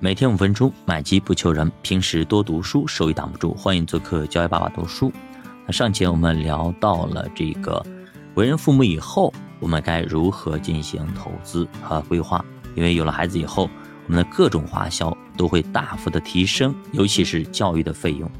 每天五分钟，买基不求人。平时多读书，收益挡不住。欢迎做客教育爸爸读书。那上节我们聊到了这个为人父母以后，我们该如何进行投资和规划？因为有了孩子以后，我们的各种花销都会大幅的提升，尤其是教育的费用。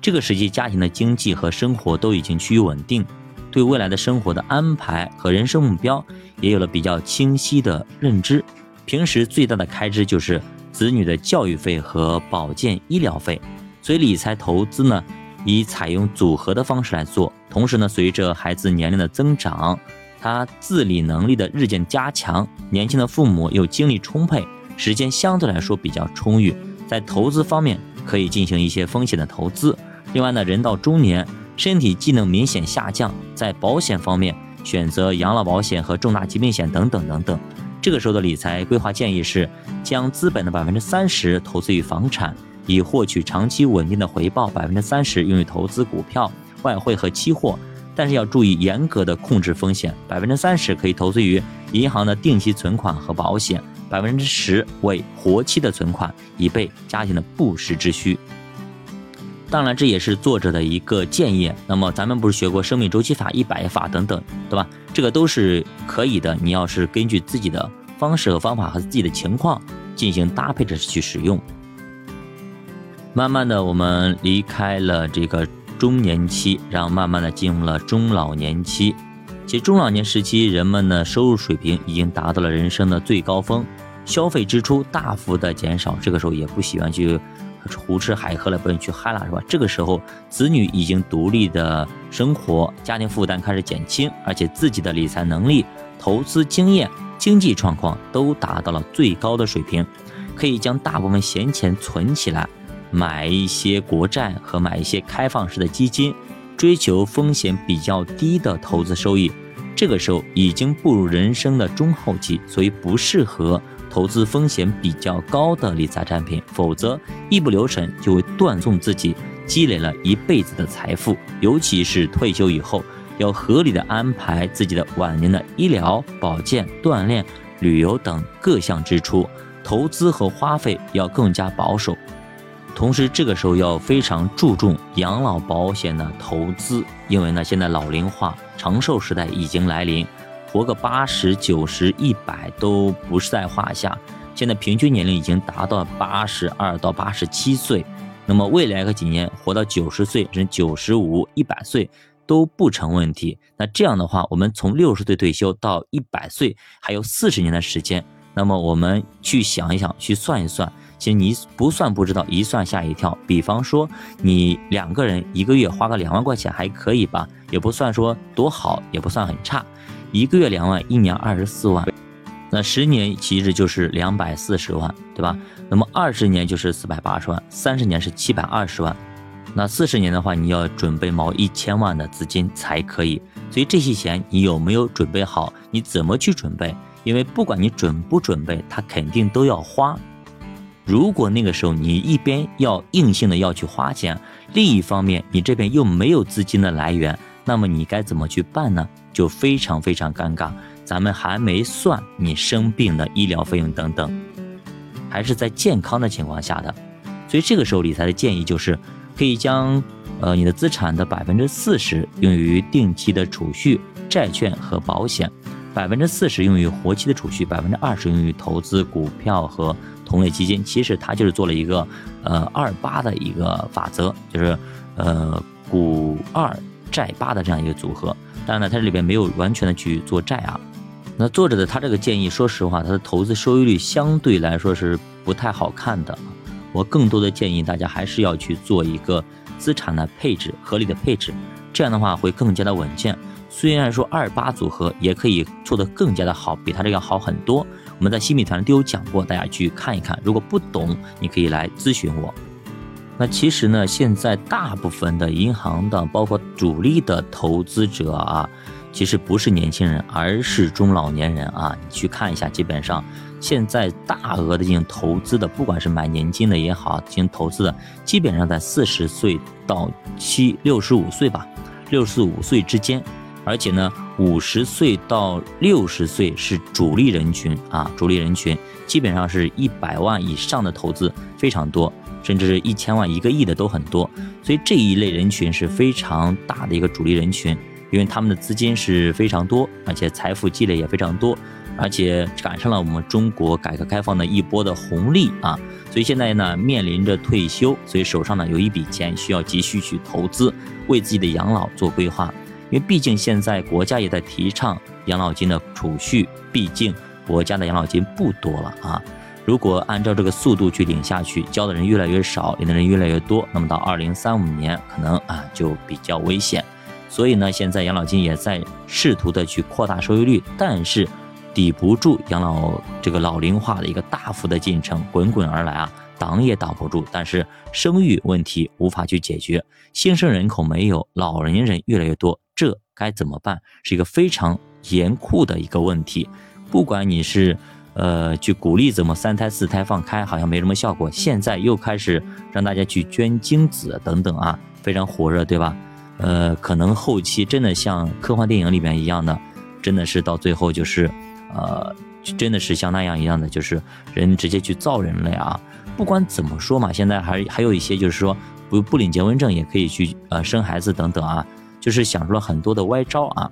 这个时期，家庭的经济和生活都已经趋于稳定，对未来的生活的安排和人生目标也有了比较清晰的认知。平时最大的开支就是。子女的教育费和保健医疗费，所以理财投资呢，以采用组合的方式来做。同时呢，随着孩子年龄的增长，他自理能力的日渐加强，年轻的父母又精力充沛，时间相对来说比较充裕，在投资方面可以进行一些风险的投资。另外呢，人到中年，身体机能明显下降，在保险方面选择养老保险和重大疾病险等等等等。这个时候的理财规划建议是，将资本的百分之三十投资于房产，以获取长期稳定的回报；百分之三十用于投资股票、外汇和期货，但是要注意严格的控制风险。百分之三十可以投资于银行的定期存款和保险，百分之十为活期的存款，以备家庭的不时之需。当然，这也是作者的一个建议。那么，咱们不是学过生命周期法、一百法等等，对吧？这个都是可以的。你要是根据自己的方式和方法和自己的情况进行搭配着去使用。慢慢的，我们离开了这个中年期，然后慢慢的进入了中老年期。其实，中老年时期，人们的收入水平已经达到了人生的最高峰，消费支出大幅的减少。这个时候，也不喜欢去。胡吃海喝了，不能去嗨了，是吧？这个时候，子女已经独立的生活，家庭负担开始减轻，而且自己的理财能力、投资经验、经济状况都达到了最高的水平，可以将大部分闲钱存起来，买一些国债和买一些开放式的基金，追求风险比较低的投资收益。这个时候已经步入人生的中后期，所以不适合。投资风险比较高的理财产品，否则一不留神就会断送自己积累了一辈子的财富。尤其是退休以后，要合理的安排自己的晚年的医疗保健、锻炼、旅游等各项支出，投资和花费要更加保守。同时，这个时候要非常注重养老保险的投资，因为呢，现在老龄化、长寿时代已经来临。活个八十九十一百都不是在话下，现在平均年龄已经达到八十二到八十七岁，那么未来个几年活到九十岁甚至九十五、一百岁都不成问题。那这样的话，我们从六十岁退休到一百岁还有四十年的时间，那么我们去想一想，去算一算，其实你不算不知道，一算吓一跳。比方说，你两个人一个月花个两万块钱还可以吧，也不算说多好，也不算很差。一个月两万，一年二十四万，那十年其实就是两百四十万，对吧？那么二十年就是四百八十万，三十年是七百二十万，那四十年的话，你要准备毛一千万的资金才可以。所以这些钱你有没有准备好？你怎么去准备？因为不管你准不准备，它肯定都要花。如果那个时候你一边要硬性的要去花钱，另一方面你这边又没有资金的来源。那么你该怎么去办呢？就非常非常尴尬。咱们还没算你生病的医疗费用等等，还是在健康的情况下的。所以这个时候理财的建议就是，可以将呃你的资产的百分之四十用于定期的储蓄、债券和保险，百分之四十用于活期的储蓄，百分之二十用于投资股票和同类基金。其实它就是做了一个呃二八的一个法则，就是呃股二。债八的这样一个组合，当然呢，它这里边没有完全的去做债啊。那作者的他这个建议，说实话，他的投资收益率相对来说是不太好看的。我更多的建议大家还是要去做一个资产的配置，合理的配置，这样的话会更加的稳健。虽然说二八组合也可以做得更加的好，比他这个好很多。我们在新米团都有讲过，大家去看一看。如果不懂，你可以来咨询我。那其实呢，现在大部分的银行的，包括主力的投资者啊，其实不是年轻人，而是中老年人啊。你去看一下，基本上现在大额的进行投资的，不管是买年金的也好，进行投资的，基本上在四十岁到七六十五岁吧，六十五岁之间。而且呢，五十岁到六十岁是主力人群啊，主力人群基本上是一百万以上的投资非常多，甚至是一千万、一个亿的都很多，所以这一类人群是非常大的一个主力人群，因为他们的资金是非常多，而且财富积累也非常多。而且赶上了我们中国改革开放的一波的红利啊，所以现在呢面临着退休，所以手上呢有一笔钱需要急需去投资，为自己的养老做规划。因为毕竟现在国家也在提倡养老金的储蓄，毕竟国家的养老金不多了啊。如果按照这个速度去领下去，交的人越来越少，领的人越来越多，那么到二零三五年可能啊就比较危险。所以呢，现在养老金也在试图的去扩大收益率，但是。抵不住养老这个老龄化的一个大幅的进程，滚滚而来啊，挡也挡不住。但是生育问题无法去解决，新生人口没有，老年人越来越多，这该怎么办？是一个非常严酷的一个问题。不管你是呃去鼓励怎么三胎四胎放开，好像没什么效果。现在又开始让大家去捐精子等等啊，非常火热，对吧？呃，可能后期真的像科幻电影里面一样的，真的是到最后就是。呃，真的是像那样一样的，就是人直接去造人类啊！不管怎么说嘛，现在还还有一些就是说不不领结婚证也可以去呃生孩子等等啊，就是想出了很多的歪招啊。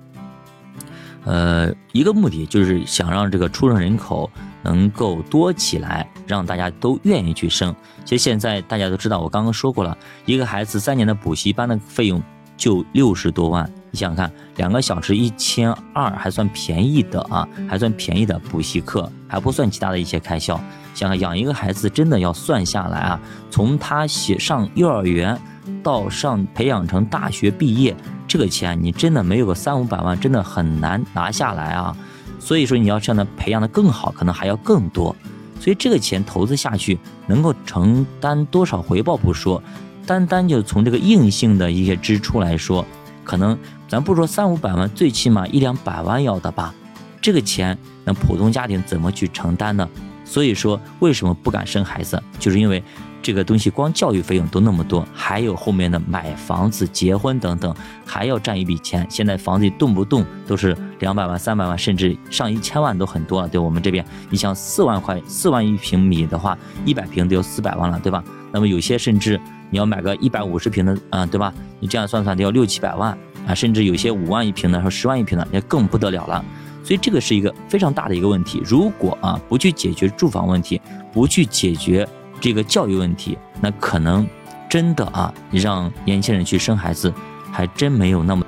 呃，一个目的就是想让这个出生人口能够多起来，让大家都愿意去生。其实现在大家都知道，我刚刚说过了，一个孩子三年的补习班的费用就六十多万。你想想看，两个小时一千二还算便宜的啊，还算便宜的补习课，还不算其他的一些开销。想养一个孩子，真的要算下来啊，从他写上幼儿园到上培养成大学毕业，这个钱你真的没有个三五百万，真的很难拿下来啊。所以说你要让他培养的更好，可能还要更多。所以这个钱投资下去，能够承担多少回报不说，单单就从这个硬性的一些支出来说。可能咱不说三五百万，最起码一两百万要的吧，这个钱那普通家庭怎么去承担呢？所以说为什么不敢生孩子，就是因为这个东西光教育费用都那么多，还有后面的买房子、结婚等等，还要占一笔钱。现在房子动不动都是两百万、三百万，甚至上一千万都很多了。对我们这边，你像四万块、四万一平米的话，一百平都要四百万了，对吧？那么有些甚至。你要买个一百五十平的，啊，对吧？你这样算算都要六七百万啊，甚至有些五万一平的，说十万一平的，那更不得了了。所以这个是一个非常大的一个问题。如果啊不去解决住房问题，不去解决这个教育问题，那可能真的啊让年轻人去生孩子，还真没有那么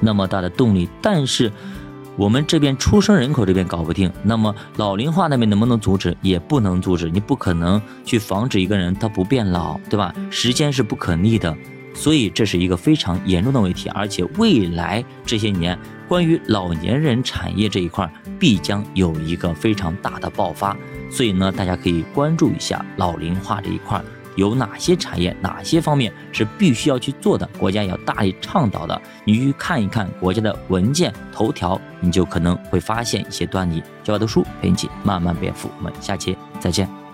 那么大的动力。但是。我们这边出生人口这边搞不定，那么老龄化那边能不能阻止？也不能阻止，你不可能去防止一个人他不变老，对吧？时间是不可逆的，所以这是一个非常严重的问题。而且未来这些年，关于老年人产业这一块必将有一个非常大的爆发，所以呢，大家可以关注一下老龄化这一块。有哪些产业、哪些方面是必须要去做的？国家要大力倡导的。你去看一看国家的文件头条，你就可能会发现一些端倪。教外读书陪你一起慢慢变富，我们下期再见。